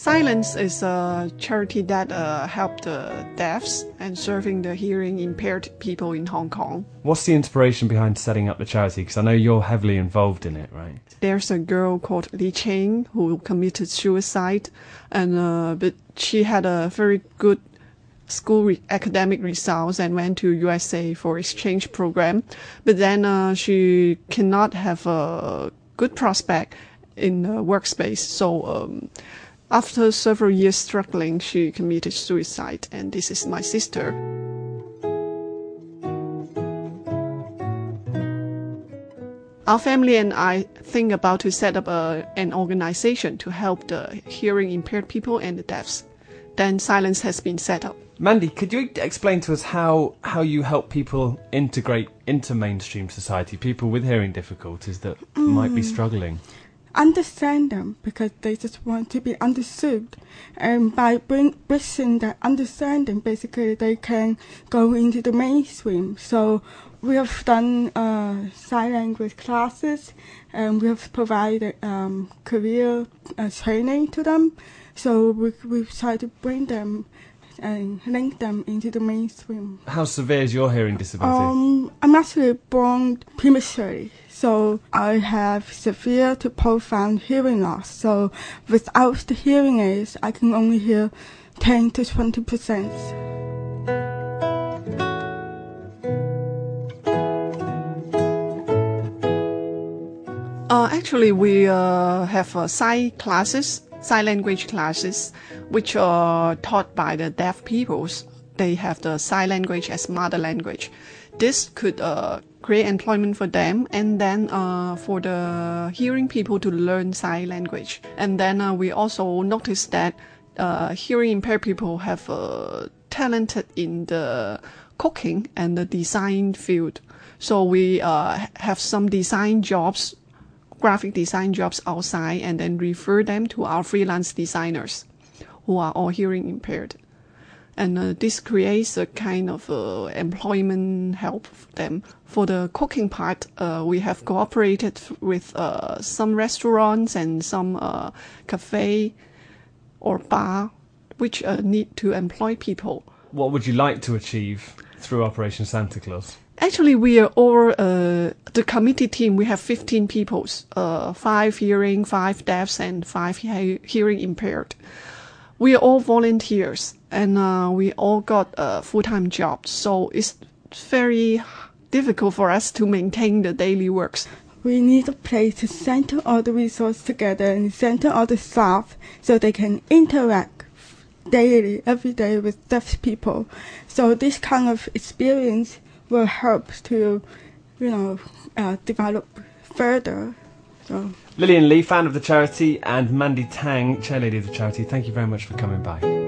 Silence is a charity that uh, helps the deafs and serving the hearing impaired people in Hong Kong. What's the inspiration behind setting up the charity? Because I know you're heavily involved in it, right? There's a girl called Li Cheng who committed suicide, and uh, but she had a very good school re- academic results and went to USA for exchange program, but then uh, she cannot have a good prospect in the workspace. So um, after several years struggling, she committed suicide, and this is my sister. Our family and I think about to set up a, an organization to help the hearing impaired people and the deafs. Then silence has been set up. Mandy, could you explain to us how, how you help people integrate into mainstream society, people with hearing difficulties that might be mm. struggling? Understand them because they just want to be understood. And by bring, bridging that understanding, basically they can go into the mainstream. So we have done uh, sign language classes and we have provided um, career uh, training to them. So we, we try to bring them and link them into the mainstream. How severe is your hearing disability? Um, I'm actually born prematurely, so I have severe to profound hearing loss. So without the hearing aids, I can only hear 10 to 20 percent. Uh, actually, we uh, have uh, sign classes, sign language classes, which are taught by the deaf peoples. They have the sign language as mother language. This could uh, create employment for them, and then uh, for the hearing people to learn sign language. And then uh, we also noticed that uh, hearing impaired people have uh, talented in the cooking and the design field. So we uh, have some design jobs graphic design jobs outside and then refer them to our freelance designers who are all hearing impaired. And uh, this creates a kind of uh, employment help for them. For the cooking part, uh, we have cooperated with uh, some restaurants and some uh, cafe or bar which uh, need to employ people. What would you like to achieve through Operation Santa Claus? Actually, we are all uh, the committee team. We have 15 people, uh, five hearing, five deafs, and five he- hearing impaired. We are all volunteers, and uh, we all got a full-time job, So it's very difficult for us to maintain the daily works. We need a place to center all the resources together and center all the staff so they can interact daily, every day with deaf people. So this kind of experience will help to, you know, uh, develop further. So. Lillian Lee, fan of the charity, and Mandy Tang, chairlady of the charity, thank you very much for coming by.